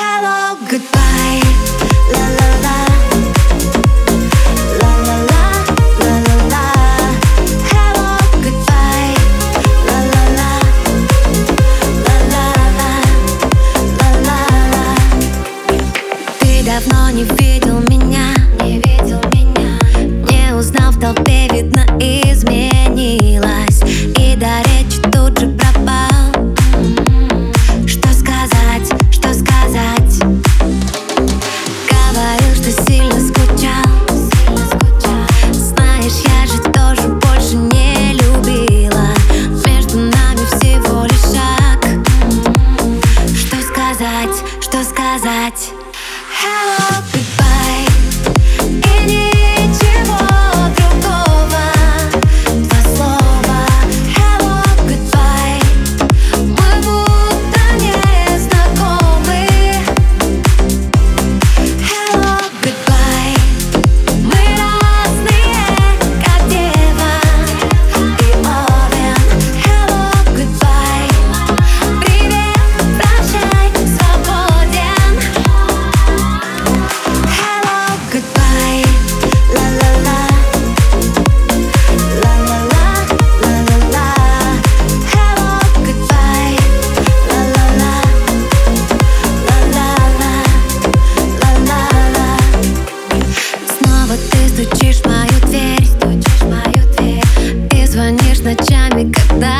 Hello, goodbye. La la la. La la la, la la la. Hello, goodbye. La la la. La la la. La la la. Ты давно не видел меня, не видел меня, не узнал в толпе, видно Сказать? ночами, когда